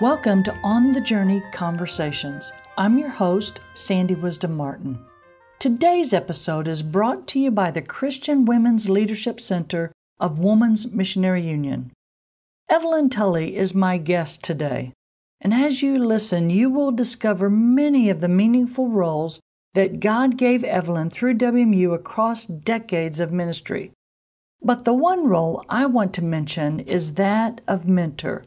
Welcome to On the Journey Conversations. I'm your host, Sandy Wisdom Martin. Today's episode is brought to you by the Christian Women's Leadership Center of Woman's Missionary Union. Evelyn Tully is my guest today, and as you listen, you will discover many of the meaningful roles that God gave Evelyn through WMU across decades of ministry. But the one role I want to mention is that of mentor.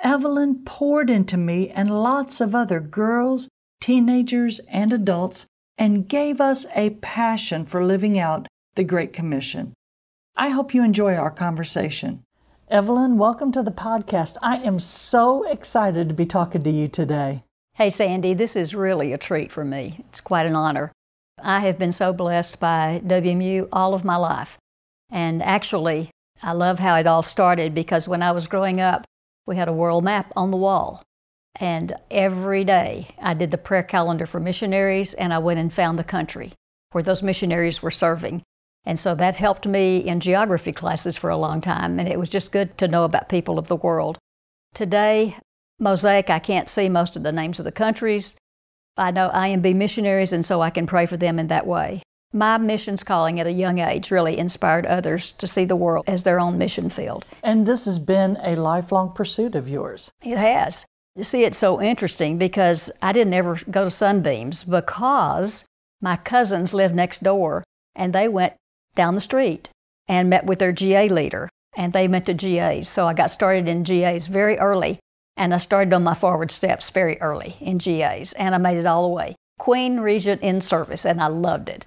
Evelyn poured into me and lots of other girls, teenagers, and adults and gave us a passion for living out the Great Commission. I hope you enjoy our conversation. Evelyn, welcome to the podcast. I am so excited to be talking to you today. Hey, Sandy, this is really a treat for me. It's quite an honor. I have been so blessed by WMU all of my life. And actually, I love how it all started because when I was growing up, we had a world map on the wall. And every day I did the prayer calendar for missionaries and I went and found the country where those missionaries were serving. And so that helped me in geography classes for a long time. And it was just good to know about people of the world. Today, Mosaic, I can't see most of the names of the countries. I know IMB missionaries, and so I can pray for them in that way. My missions calling at a young age really inspired others to see the world as their own mission field. And this has been a lifelong pursuit of yours. It has. You see, it's so interesting because I didn't ever go to Sunbeams because my cousins lived next door and they went down the street and met with their GA leader and they went to GAs. So I got started in GAs very early and I started on my forward steps very early in GAs and I made it all the way. Queen Regent in service and I loved it.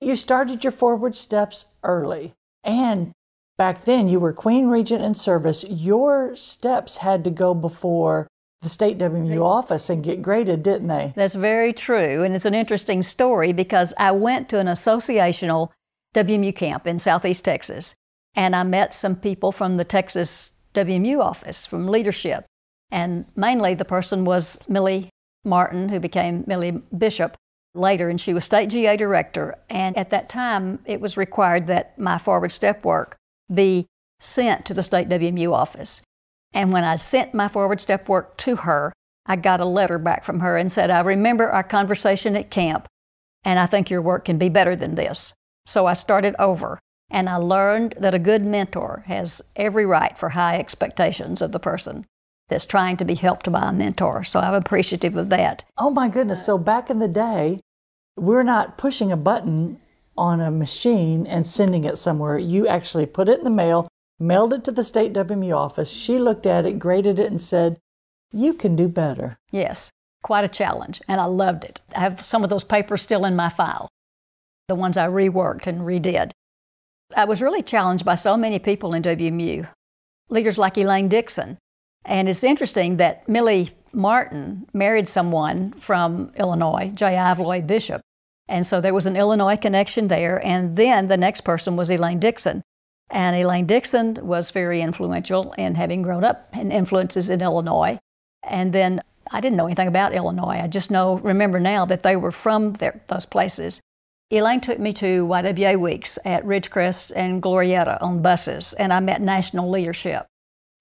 You started your forward steps early and back then you were Queen Regent in service. Your steps had to go before the state WMU office and get graded, didn't they? That's very true. And it's an interesting story because I went to an associational WMU camp in Southeast Texas and I met some people from the Texas WMU office, from leadership. And mainly the person was Millie Martin, who became Millie Bishop later, and she was state GA director. And at that time, it was required that my forward step work be sent to the state WMU office. And when I sent my forward step work to her, I got a letter back from her and said, I remember our conversation at camp, and I think your work can be better than this. So I started over, and I learned that a good mentor has every right for high expectations of the person that's trying to be helped by a mentor. So I'm appreciative of that. Oh my goodness. So back in the day, we're not pushing a button on a machine and sending it somewhere. You actually put it in the mail, mailed it to the state WMU office. She looked at it, graded it, and said, You can do better. Yes, quite a challenge, and I loved it. I have some of those papers still in my file, the ones I reworked and redid. I was really challenged by so many people in WMU, leaders like Elaine Dixon. And it's interesting that Millie Martin married someone from Illinois, J. Ivaloy Bishop. And so there was an Illinois connection there. And then the next person was Elaine Dixon. And Elaine Dixon was very influential in having grown up in influences in Illinois. And then I didn't know anything about Illinois. I just know, remember now that they were from those places. Elaine took me to YWA weeks at Ridgecrest and Glorieta on buses, and I met national leadership.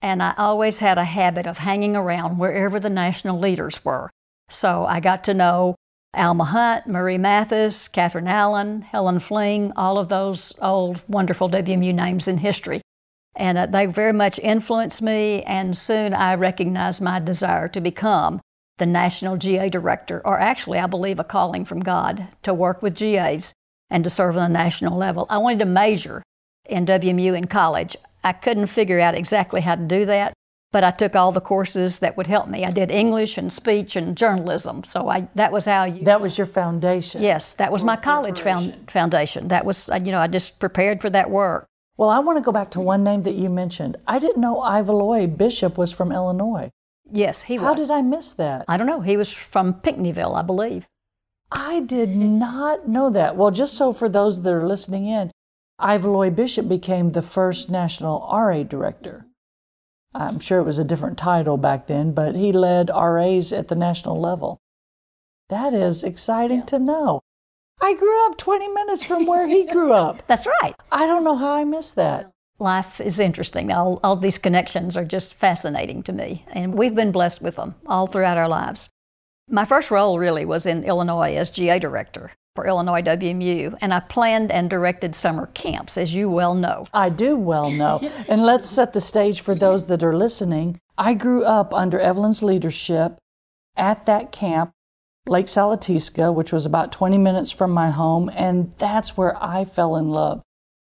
And I always had a habit of hanging around wherever the national leaders were. So I got to know Alma Hunt, Marie Mathis, Catherine Allen, Helen Fling, all of those old wonderful WMU names in history. And uh, they very much influenced me, and soon I recognized my desire to become the National GA Director, or actually, I believe, a calling from God to work with GAs and to serve on a national level. I wanted to major in WMU in college. I couldn't figure out exactly how to do that, but I took all the courses that would help me. I did English and speech and journalism. So I, that was how you. That was your foundation. Yes, that was my college found, foundation. That was, you know, I just prepared for that work. Well, I want to go back to one name that you mentioned. I didn't know Ivaloy Bishop was from Illinois. Yes, he was. How did I miss that? I don't know. He was from Pinckneyville, I believe. I did not know that. Well, just so for those that are listening in, Ivaloy Bishop became the first national RA director. I'm sure it was a different title back then, but he led RAs at the national level. That is exciting yeah. to know. I grew up 20 minutes from where he grew up. That's right. I don't know how I missed that. life is interesting. All, all these connections are just fascinating to me, and we've been blessed with them all throughout our lives. My first role really was in Illinois as GA director for Illinois WMU, and I planned and directed summer camps, as you well know. I do well know. and let's set the stage for those that are listening. I grew up under Evelyn's leadership at that camp, Lake Sallateeska, which was about 20 minutes from my home, and that's where I fell in love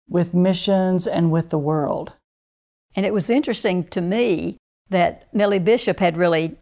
with missions and with the world. And it was interesting to me that Millie Bishop had really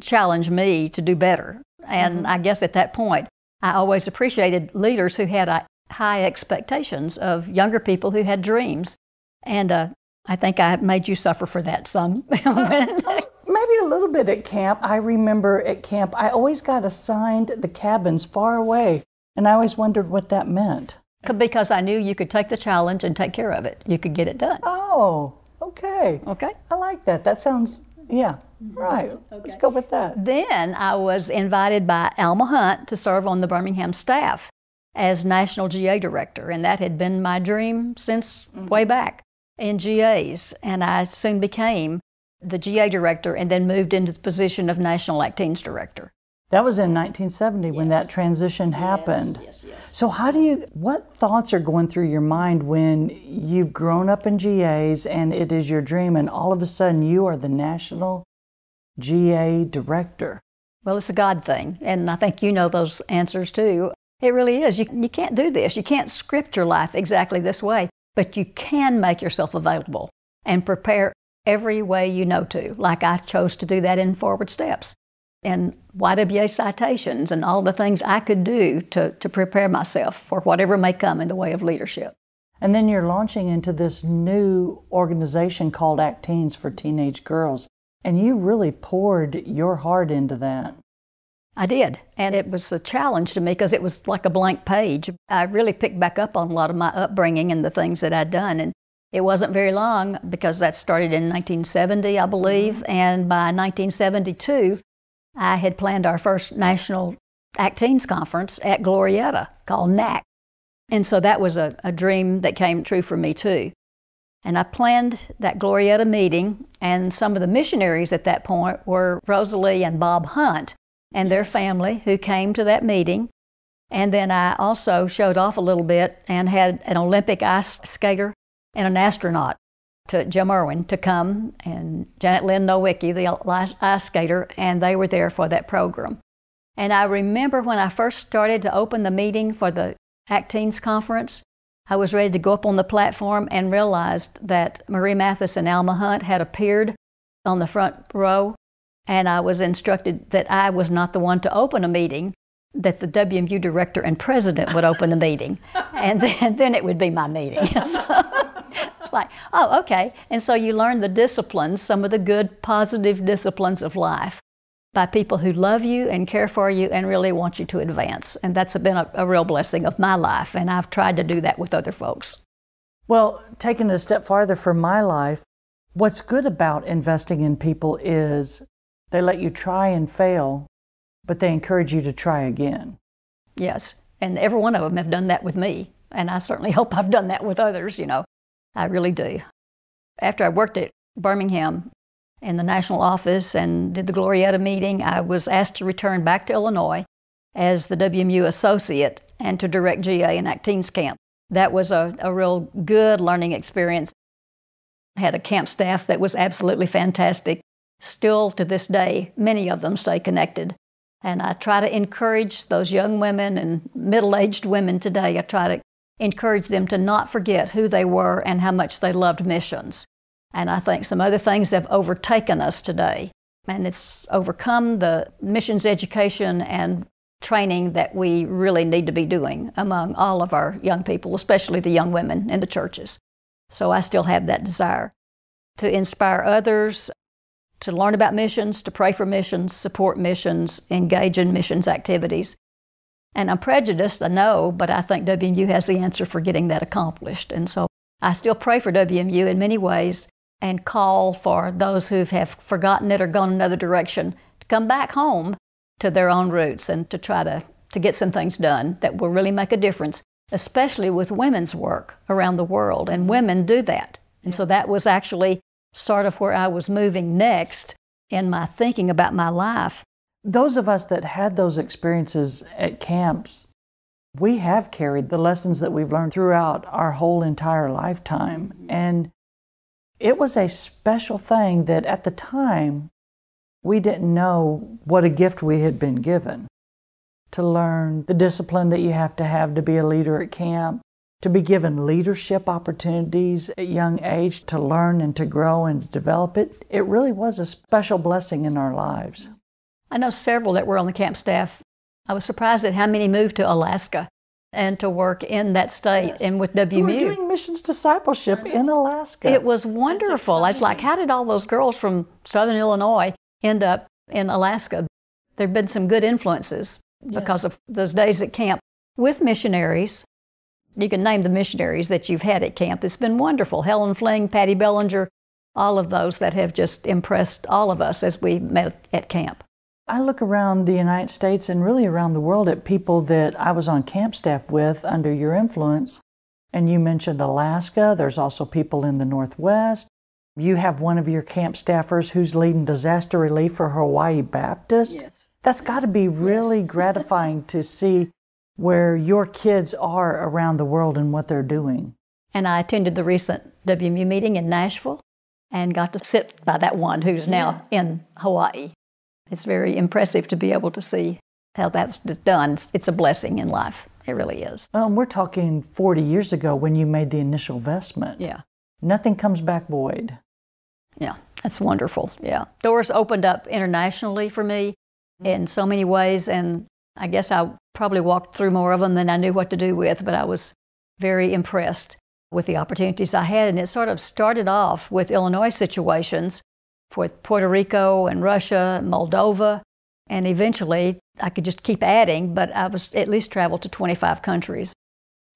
challenged me to do better. And mm-hmm. I guess at that point, I always appreciated leaders who had uh, high expectations of younger people who had dreams. And uh, I think I made you suffer for that some. Maybe a little bit at camp. I remember at camp, I always got assigned the cabins far away, and I always wondered what that meant. Because I knew you could take the challenge and take care of it. You could get it done. Oh, okay. Okay. I like that. That sounds, yeah, mm-hmm. right. Okay. Let's go with that. Then I was invited by Alma Hunt to serve on the Birmingham staff as National GA Director, and that had been my dream since mm-hmm. way back in GAs. And I soon became the GA Director and then moved into the position of National Acteens Director. That was in 1970 yes. when that transition happened. Yes, yes, yes. So how do you what thoughts are going through your mind when you've grown up in GAs and it is your dream and all of a sudden you are the national GA director? Well, it's a God thing, and I think you know those answers too. It really is. You, you can't do this. You can't script your life exactly this way, but you can make yourself available and prepare every way you know to, like I chose to do that in Forward Steps and YWA citations and all the things I could do to, to prepare myself for whatever may come in the way of leadership. And then you're launching into this new organization called Acteens for Teenage Girls, and you really poured your heart into that. I did, and it was a challenge to me because it was like a blank page. I really picked back up on a lot of my upbringing and the things that I'd done, and it wasn't very long because that started in 1970, I believe, mm-hmm. and by 1972, I had planned our first national Acteens conference at Glorieta called NAC. And so that was a, a dream that came true for me too. And I planned that Glorieta meeting, and some of the missionaries at that point were Rosalie and Bob Hunt and their family who came to that meeting. And then I also showed off a little bit and had an Olympic ice skater and an astronaut to Jim Irwin to come and Janet Lynn Nowicki, the ice skater, and they were there for that program. And I remember when I first started to open the meeting for the Acteens conference, I was ready to go up on the platform and realized that Marie Mathis and Alma Hunt had appeared on the front row, and I was instructed that I was not the one to open a meeting, that the WMU director and president would open the meeting, and then, then it would be my meeting. so, it's like, oh, okay. And so you learn the disciplines, some of the good, positive disciplines of life by people who love you and care for you and really want you to advance. And that's been a, a real blessing of my life. And I've tried to do that with other folks. Well, taking it a step farther for my life, what's good about investing in people is they let you try and fail, but they encourage you to try again. Yes. And every one of them have done that with me. And I certainly hope I've done that with others, you know. I really do. After I worked at Birmingham in the national office and did the Glorieta meeting, I was asked to return back to Illinois as the WMU associate and to direct GA and Acteens camp. That was a, a real good learning experience. I had a camp staff that was absolutely fantastic. Still to this day, many of them stay connected. And I try to encourage those young women and middle aged women today. I try to encourage them to not forget who they were and how much they loved missions. And I think some other things have overtaken us today. And it's overcome the missions education and training that we really need to be doing among all of our young people, especially the young women in the churches. So I still have that desire to inspire others to learn about missions, to pray for missions, support missions, engage in missions activities, and I'm prejudiced, I know, but I think WMU has the answer for getting that accomplished. And so I still pray for WMU in many ways and call for those who have forgotten it or gone another direction to come back home to their own roots and to try to, to get some things done that will really make a difference, especially with women's work around the world. And women do that. And so that was actually sort of where I was moving next in my thinking about my life. Those of us that had those experiences at camps, we have carried the lessons that we've learned throughout our whole entire lifetime. And it was a special thing that at the time we didn't know what a gift we had been given to learn the discipline that you have to have to be a leader at camp, to be given leadership opportunities at young age to learn and to grow and to develop it. It really was a special blessing in our lives. I know several that were on the camp staff. I was surprised at how many moved to Alaska and to work in that state yes. and with WMU. We were doing missions discipleship in Alaska. It was wonderful. I was like, how did all those girls from Southern Illinois end up in Alaska? There have been some good influences yeah. because of those days at camp with missionaries. You can name the missionaries that you've had at camp. It's been wonderful. Helen Fling, Patty Bellinger, all of those that have just impressed all of us as we met at camp. I look around the United States and really around the world at people that I was on camp staff with under your influence. And you mentioned Alaska. There's also people in the Northwest. You have one of your camp staffers who's leading disaster relief for Hawaii Baptist. Yes. That's got to be really yes. gratifying to see where your kids are around the world and what they're doing. And I attended the recent WMU meeting in Nashville and got to sit by that one who's yeah. now in Hawaii. It's very impressive to be able to see how that's done. It's a blessing in life. It really is. Um, we're talking 40 years ago when you made the initial investment. Yeah. Nothing comes back void. Yeah, that's wonderful. Yeah. Doors opened up internationally for me in so many ways, and I guess I probably walked through more of them than I knew what to do with, but I was very impressed with the opportunities I had. And it sort of started off with Illinois situations for Puerto Rico and Russia, Moldova, and eventually I could just keep adding, but I was at least traveled to 25 countries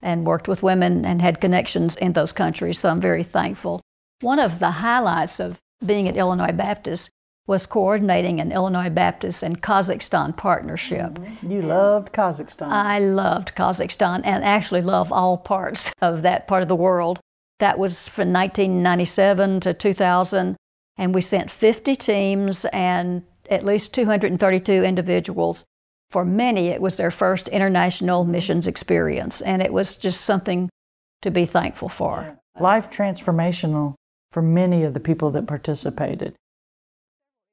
and worked with women and had connections in those countries, so I'm very thankful. One of the highlights of being at Illinois Baptist was coordinating an Illinois Baptist and Kazakhstan partnership. Mm-hmm. You loved Kazakhstan. I loved Kazakhstan and actually love all parts of that part of the world. That was from 1997 to 2000 and we sent 50 teams and at least 232 individuals. For many, it was their first international missions experience, and it was just something to be thankful for. Life transformational for many of the people that participated.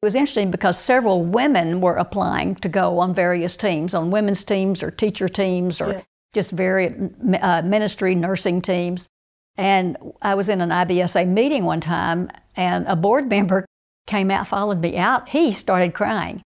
It was interesting because several women were applying to go on various teams, on women's teams or teacher teams or yeah. just various uh, ministry nursing teams. And I was in an IBSA meeting one time, and a board member came out, followed me out. He started crying.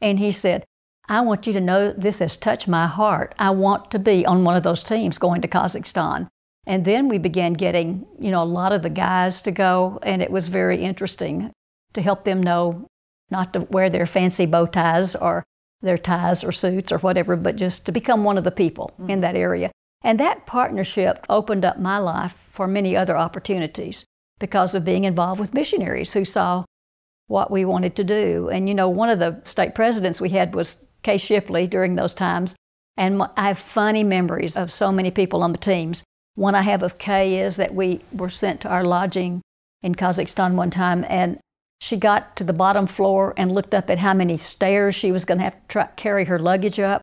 And he said, I want you to know this has touched my heart. I want to be on one of those teams going to Kazakhstan. And then we began getting, you know, a lot of the guys to go, and it was very interesting to help them know not to wear their fancy bow ties or their ties or suits or whatever, but just to become one of the people mm-hmm. in that area. And that partnership opened up my life for many other opportunities because of being involved with missionaries who saw what we wanted to do. And you know, one of the state presidents we had was Kay Shipley during those times. And I have funny memories of so many people on the teams. One I have of Kay is that we were sent to our lodging in Kazakhstan one time, and she got to the bottom floor and looked up at how many stairs she was going to have to try, carry her luggage up.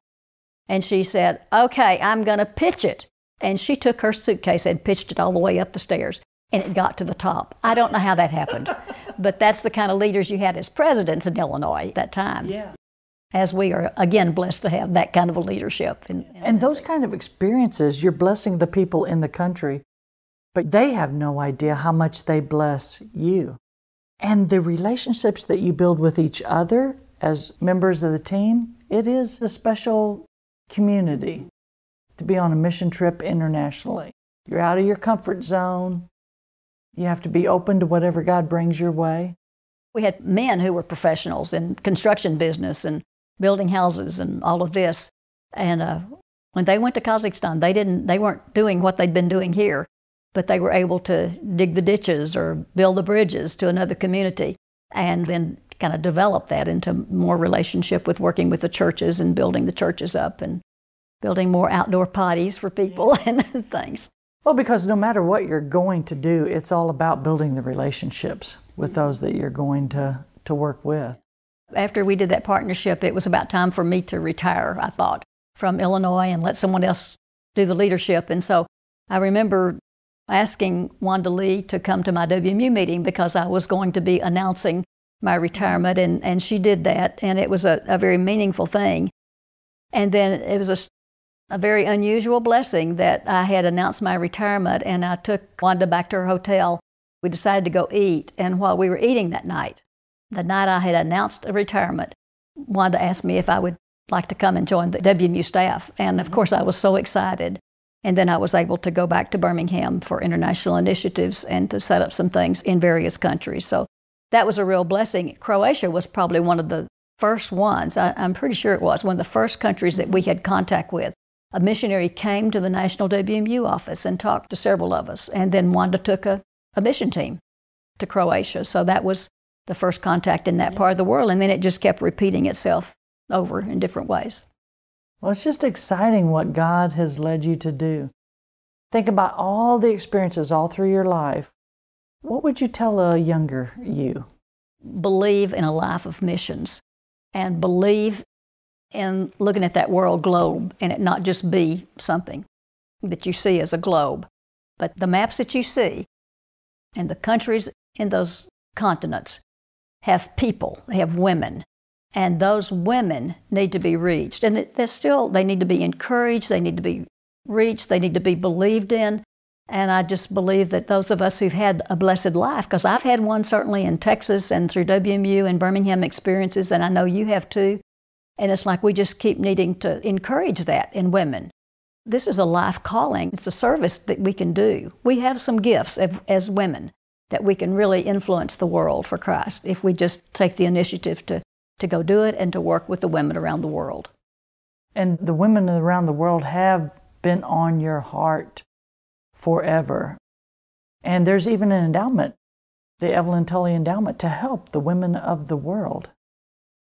And she said, Okay, I'm going to pitch it. And she took her suitcase and pitched it all the way up the stairs, and it got to the top. I don't know how that happened, but that's the kind of leaders you had as presidents in Illinois at that time. Yeah. As we are again blessed to have that kind of a leadership. In, in and those kind of experiences, you're blessing the people in the country, but they have no idea how much they bless you. And the relationships that you build with each other as members of the team, it is a special community to be on a mission trip internationally. You're out of your comfort zone. You have to be open to whatever God brings your way. We had men who were professionals in construction business and building houses and all of this. And uh, when they went to Kazakhstan, they didn't. They weren't doing what they'd been doing here, but they were able to dig the ditches or build the bridges to another community, and then kind of develop that into more relationship with working with the churches and building the churches up and building more outdoor potties for people and things. Well, because no matter what you're going to do, it's all about building the relationships with those that you're going to, to work with. After we did that partnership, it was about time for me to retire, I thought, from Illinois and let someone else do the leadership. And so I remember asking Wanda Lee to come to my WMU meeting because I was going to be announcing my retirement, and, and she did that, and it was a, a very meaningful thing. And then it was a a very unusual blessing that I had announced my retirement and I took Wanda back to her hotel. We decided to go eat, and while we were eating that night, the night I had announced a retirement, Wanda asked me if I would like to come and join the WMU staff. And of course, I was so excited. And then I was able to go back to Birmingham for international initiatives and to set up some things in various countries. So that was a real blessing. Croatia was probably one of the first ones, I, am pretty sure it was, one of the first countries that we had contact with a missionary came to the National WMU office and talked to several of us. And then Wanda took a, a mission team to Croatia. So that was the first contact in that part of the world. And then it just kept repeating itself over in different ways. Well, it's just exciting what God has led you to do. Think about all the experiences all through your life. What would you tell a younger you? Believe in a life of missions and believe and looking at that world globe and it not just be something that you see as a globe, but the maps that you see and the countries in those continents have people, they have women, and those women need to be reached. And they're still, they need to be encouraged, they need to be reached, they need to be believed in. And I just believe that those of us who've had a blessed life, because I've had one certainly in Texas and through WMU and Birmingham experiences, and I know you have too, and it's like we just keep needing to encourage that in women. This is a life calling, it's a service that we can do. We have some gifts as women that we can really influence the world for Christ if we just take the initiative to, to go do it and to work with the women around the world. And the women around the world have been on your heart forever. And there's even an endowment, the Evelyn Tully Endowment, to help the women of the world.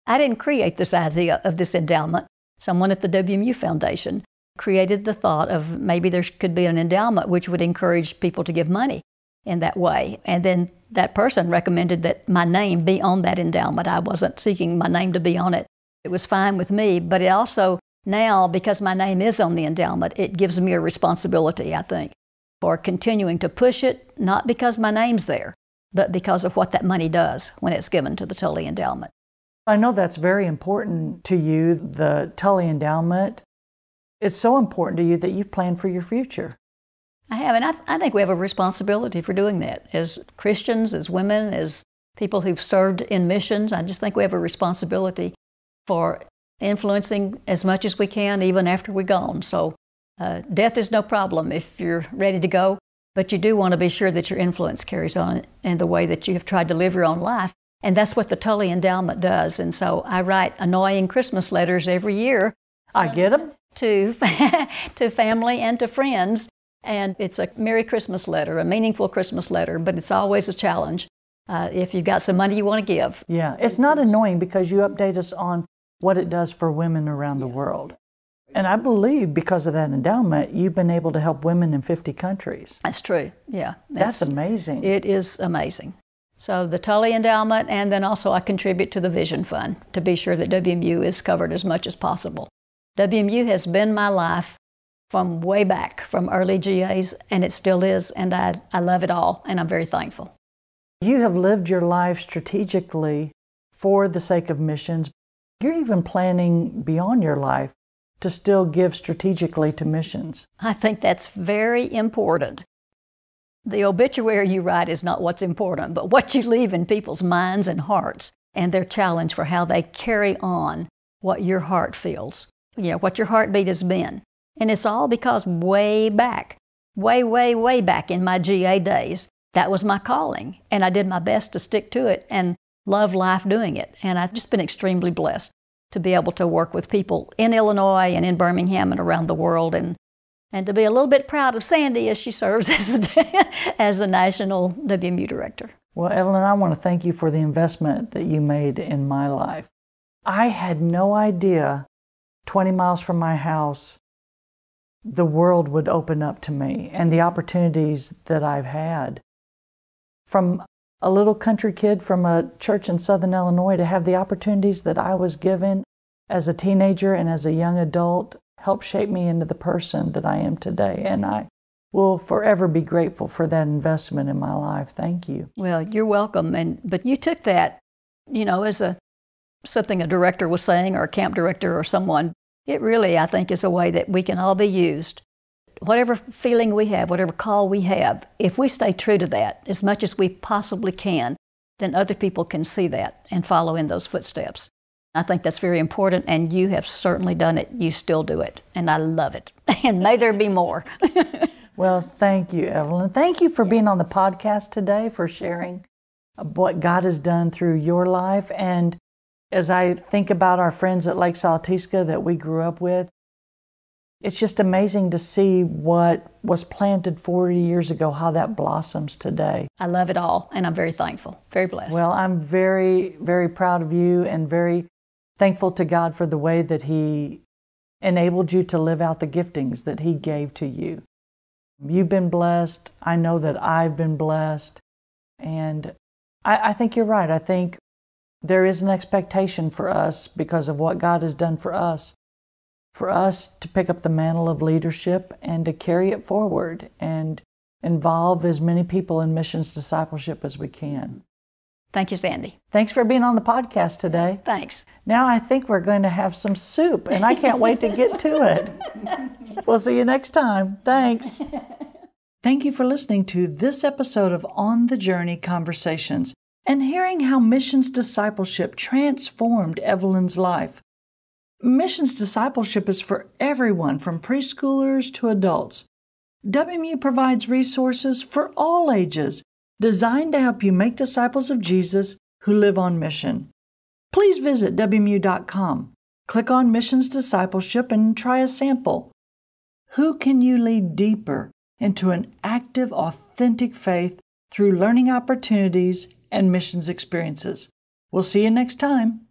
I didn't create this idea of this endowment. Someone at the WMU Foundation created the thought of maybe there could be an endowment which would encourage people to give money in that way. And then that person recommended that my name be on that endowment. I wasn't seeking my name to be on it. It was fine with me, but it also now, because my name is on the endowment, it gives me a responsibility, I think, for continuing to push it, not because my name's there, but because of what that money does when it's given to the Tully Endowment. I know that's very important to you, the Tully Endowment. It's so important to you that you've planned for your future. I have, and I, I think we have a responsibility for doing that as Christians, as women, as people who've served in missions. I just think we have a responsibility for influencing as much as we can, even after we're gone. So, uh, death is no problem if you're ready to go, but you do want to be sure that your influence carries on in the way that you have tried to live your own life. And that's what the Tully Endowment does. And so I write annoying Christmas letters every year. I get them. To, to family and to friends. And it's a Merry Christmas letter, a meaningful Christmas letter, but it's always a challenge uh, if you've got some money you want to give. Yeah, it's not annoying because you update us on what it does for women around the world. And I believe because of that endowment, you've been able to help women in 50 countries. That's true, yeah. That's, that's amazing. It is amazing. So the Tully Endowment, and then also I contribute to the Vision Fund to be sure that WMU is covered as much as possible. WMU has been my life from way back, from early GAs, and it still is, and I, I love it all, and I'm very thankful. You have lived your life strategically for the sake of missions. You're even planning beyond your life to still give strategically to missions. I think that's very important. The obituary you write is not what's important, but what you leave in people's minds and hearts and their challenge for how they carry on what your heart feels, you know, what your heartbeat has been. And it's all because way back, way, way, way back in my GA days, that was my calling. And I did my best to stick to it and love life doing it. And I've just been extremely blessed to be able to work with people in Illinois and in Birmingham and around the world and and to be a little bit proud of Sandy as she serves as the, as the national WMU director. Well, Evelyn, I want to thank you for the investment that you made in my life. I had no idea 20 miles from my house the world would open up to me and the opportunities that I've had. From a little country kid from a church in southern Illinois to have the opportunities that I was given as a teenager and as a young adult helped shape me into the person that I am today. And I will forever be grateful for that investment in my life. Thank you. Well, you're welcome. And but you took that, you know, as a something a director was saying or a camp director or someone. It really, I think, is a way that we can all be used. Whatever feeling we have, whatever call we have, if we stay true to that as much as we possibly can, then other people can see that and follow in those footsteps. I think that's very important, and you have certainly done it. You still do it, and I love it. And may there be more. well, thank you, Evelyn. Thank you for being on the podcast today, for sharing what God has done through your life. And as I think about our friends at Lake Sallateeska that we grew up with, it's just amazing to see what was planted 40 years ago, how that blossoms today. I love it all, and I'm very thankful, very blessed. Well, I'm very, very proud of you and very thankful to God for the way that He enabled you to live out the giftings that He gave to you. You've been blessed. I know that I've been blessed. And I, I think you're right. I think there is an expectation for us because of what God has done for us, for us to pick up the mantle of leadership and to carry it forward and involve as many people in missions discipleship as we can. Thank you, Sandy. Thanks for being on the podcast today. Thanks. Now I think we're going to have some soup, and I can't wait to get to it. We'll see you next time. Thanks. Thank you for listening to this episode of On the Journey Conversations and hearing how missions discipleship transformed Evelyn's life. Missions discipleship is for everyone from preschoolers to adults. WMU provides resources for all ages designed to help you make disciples of Jesus who live on mission. Please visit WMU.com, click on Missions Discipleship, and try a sample. Who can you lead deeper into an active, authentic faith through learning opportunities and missions experiences? We'll see you next time.